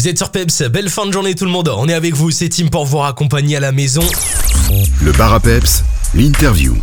Vous êtes sur Peps, belle fin de journée tout le monde. On est avec vous, c'est Tim pour vous raccompagner à la maison. Le bar à Peps, l'interview.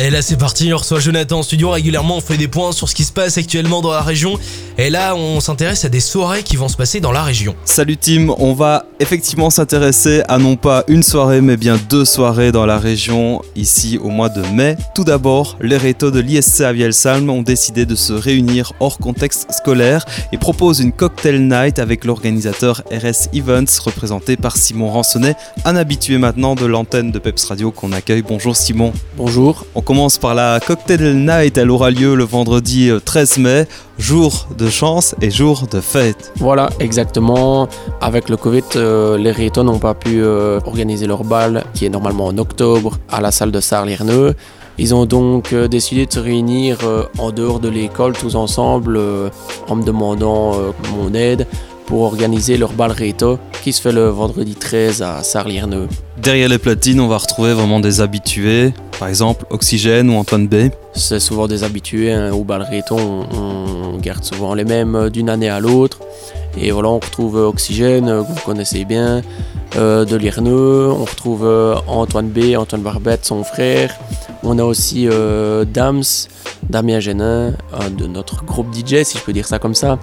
Et là c'est parti, on reçoit Jonathan en studio régulièrement, on fait des points sur ce qui se passe actuellement dans la région. Et là on s'intéresse à des soirées qui vont se passer dans la région. Salut Tim, on va effectivement s'intéresser à non pas une soirée mais bien deux soirées dans la région ici au mois de mai. Tout d'abord, les rétos de l'ISC à Vielsalm ont décidé de se réunir hors contexte scolaire et proposent une cocktail night avec l'organisateur RS Events représenté par Simon Ransonnet, un habitué maintenant de l'antenne de Peps Radio qu'on accueille. Bonjour Simon. Bonjour. On commence par la Cocktail Night. Elle aura lieu le vendredi 13 euh, mai, jour de chance et jour de fête. Voilà, exactement. Avec le Covid, euh, les Rétons n'ont pas pu euh, organiser leur bal, qui est normalement en octobre, à la salle de Sarre-Lierneux. Ils ont donc décidé de se réunir en dehors de l'école tous ensemble en me demandant mon aide pour organiser leur bal Réto qui se fait le vendredi 13 à Sarlierneux. Derrière les platines, on va retrouver vraiment des habitués, par exemple Oxygène ou Antoine B. C'est souvent des habitués hein, au bal Réto, on, garde souvent les mêmes euh, d'une année à l'autre. Et voilà, on retrouve Oxygène, euh, que vous connaissez bien, euh, de Lierneux, on retrouve Antoine B, Antoine Barbette, son frère. On a aussi Dams, Damien Génin, de notre groupe DJ, si je peux dire ça comme ça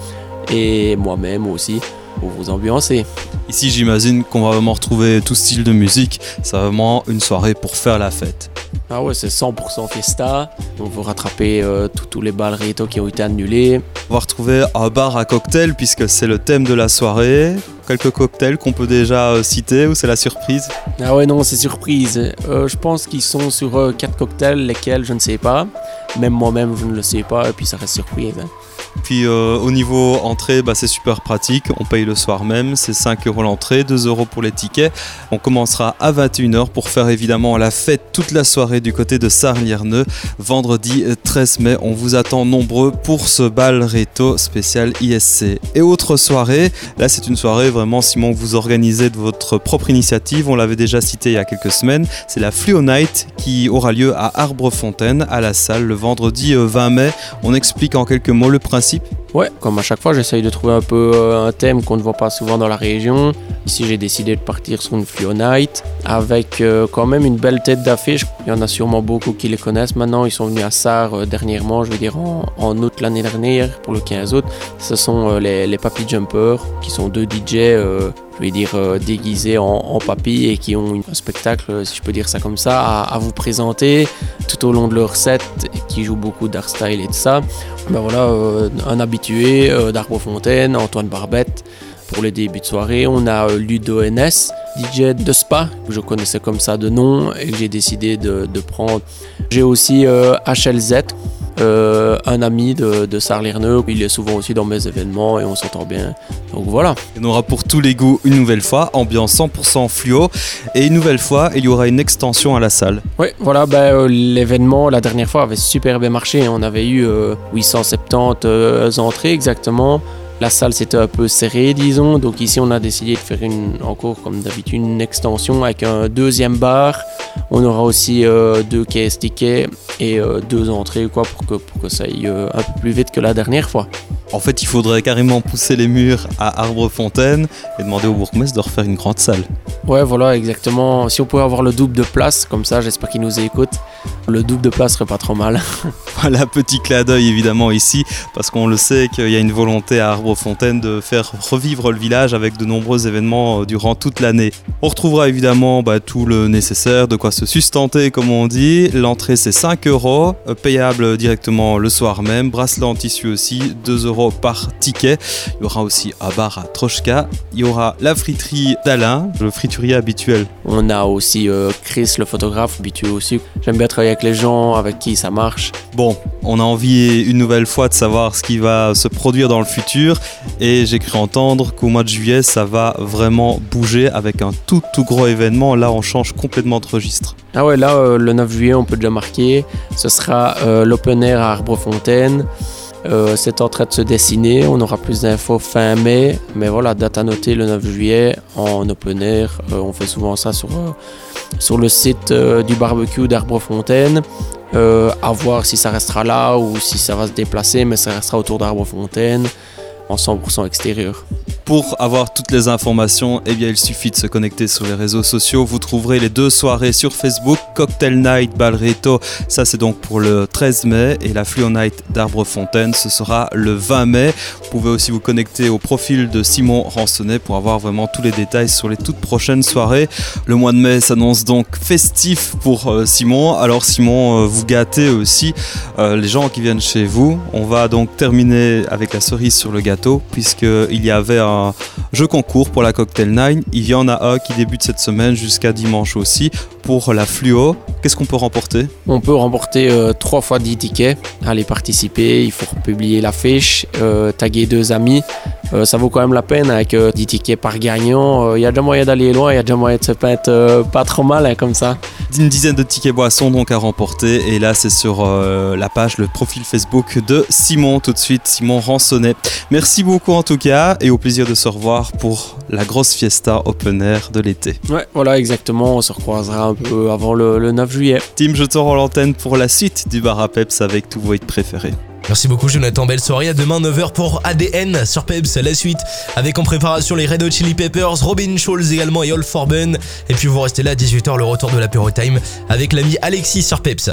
et moi-même aussi pour vous ambiancer. Ici, j'imagine qu'on va vraiment retrouver tout style de musique. C'est vraiment une soirée pour faire la fête. Ah ouais, c'est 100% fiesta. On va rattraper euh, tous les bals qui ont été annulés. On va retrouver un bar à cocktail puisque c'est le thème de la soirée. Quelques cocktails qu'on peut déjà euh, citer ou c'est la surprise? Ah ouais, non, c'est surprise. Euh, je pense qu'ils sont sur quatre cocktails, lesquels je ne sais pas. Même moi-même, je ne le sais pas, et puis ça reste surprise. Hein. Puis euh, au niveau entrée, bah, c'est super pratique. On paye le soir même, c'est 5 euros l'entrée, 2 euros pour les tickets. On commencera à 21h pour faire évidemment la fête toute la soirée du côté de Sarlierneux. Vendredi 13 mai, on vous attend nombreux pour ce bal réto spécial ISC. Et autre soirée, là c'est une soirée vraiment Simon que vous organisez de votre propre initiative. On l'avait déjà cité il y a quelques semaines. C'est la Fluo Night qui aura lieu à Arbrefontaine à la salle le vendredi 20 mai. On explique en quelques mots le principe participe Ouais, comme à chaque fois, j'essaye de trouver un peu euh, un thème qu'on ne voit pas souvent dans la région. Ici, j'ai décidé de partir sur une Fluo Night avec euh, quand même une belle tête d'affiche. Il y en a sûrement beaucoup qui les connaissent maintenant. Ils sont venus à Sarre euh, dernièrement, je veux dire en, août l'année dernière, pour le 15 août. Ce sont les, les Papy Jumpers, qui sont deux DJ je vais dire, déguisés en, en, papy et qui ont un spectacle, si je peux dire ça comme ça, à, vous présenter tout au long de leur set, qui jouent beaucoup d'art style et tout ça. Ben voilà, un habitué euh, Fontaine, Antoine Barbette. Pour les débuts de soirée, on a euh, Ludo NS, DJ de Spa, que je connaissais comme ça de nom et que j'ai décidé de, de prendre. J'ai aussi HLZ, euh, un ami de, de Sarlierneux. Il est souvent aussi dans mes événements et on s'entend bien. Donc voilà. Il y aura pour tous les goûts une nouvelle fois, ambiance 100% fluo. Et une nouvelle fois, il y aura une extension à la salle. Oui, voilà, ben, euh, l'événement la dernière fois avait super bien marché. On avait eu 870 euh, entrées exactement. La salle s'était un peu serrée, disons. Donc ici, on a décidé de faire une, encore, comme d'habitude, une extension avec un deuxième bar. On aura aussi euh, deux caisses tickets et euh, deux entrées, quoi, pour que, pour que ça aille euh, un peu plus vite que la dernière fois. En fait, il faudrait carrément pousser les murs à Arbrefontaine et demander au bourgmestre de refaire une grande salle. Ouais, voilà, exactement. Si on pouvait avoir le double de place, comme ça, j'espère qu'il nous écoute. Le double de place serait pas trop mal. voilà, petit clin d'œil évidemment ici, parce qu'on le sait qu'il y a une volonté à Arbrefontaine de faire revivre le village avec de nombreux événements euh, durant toute l'année. On retrouvera évidemment bah, tout le nécessaire, de quoi se sustenter comme on dit. L'entrée c'est 5 euros, euh, payable directement le soir même. Bracelet en tissu aussi, 2 euros par ticket. Il y aura aussi un bar à Trochka. Il y aura la friterie d'Alain, le friturier habituel. On a aussi euh, Chris, le photographe habitué aussi. J'aime bien travailler avec les gens avec qui ça marche. Bon, on a envie une nouvelle fois de savoir ce qui va se produire dans le futur et j'ai cru entendre qu'au mois de juillet ça va vraiment bouger avec un tout tout gros événement. Là on change complètement de registre. Ah ouais, là euh, le 9 juillet on peut déjà marquer. Ce sera euh, l'open air à Arbrefontaine. Euh, c'est en train de se dessiner. On aura plus d'infos fin mai. Mais voilà, date à noter le 9 juillet en open air. Euh, on fait souvent ça sur, euh, sur le site du barbecue d'Arbrefontaine. à voir si ça restera là ou si ça va se déplacer, mais ça restera autour d'Arbrefontaine en 100% extérieur. Pour avoir toutes les informations, eh bien, il suffit de se connecter sur les réseaux sociaux. Vous trouverez les deux soirées sur Facebook, Cocktail Night Balreto, ça c'est donc pour le 13 mai, et la Fluo Night d'Arbrefontaine, ce sera le 20 mai. Vous pouvez aussi vous connecter au profil de Simon Ransonnet pour avoir vraiment tous les détails sur les toutes prochaines soirées. Le mois de mai s'annonce donc festif pour euh, Simon. Alors Simon, euh, vous gâtez aussi euh, les gens qui viennent chez vous. On va donc terminer avec la cerise sur le gâteau puisqu'il y avait un jeu concours pour la Cocktail 9. Il y en a un qui débute cette semaine jusqu'à dimanche aussi pour la fluo. Qu'est-ce qu'on peut remporter On peut remporter euh, 3 fois 10 tickets. Allez participer, il faut publier la fiche, euh, taguer deux amis. Euh, ça vaut quand même la peine avec euh, 10 tickets par gagnant. Il y a déjà moyen d'aller loin, il y a déjà moyen de se mettre euh, pas trop mal hein, comme ça. Une dizaine de tickets boissons donc à remporter et là c'est sur euh, la page, le profil Facebook de Simon tout de suite, Simon Ransonnet. Merci beaucoup en tout cas et au plaisir de se revoir pour la grosse fiesta open air de l'été. Ouais, voilà exactement, on se recroisera un peu avant le, le 9 juillet. Tim, je te rends l'antenne pour la suite du bar à Peps avec tous vos hits préférés. Merci beaucoup Jonathan, belle soirée, à demain 9h pour ADN sur Peps, la suite avec en préparation les Red Hot Chili Peppers, Robin Schulz également et All Forben. Et puis vous restez là à 18h le retour de l'apéro time avec l'ami Alexis sur Peps.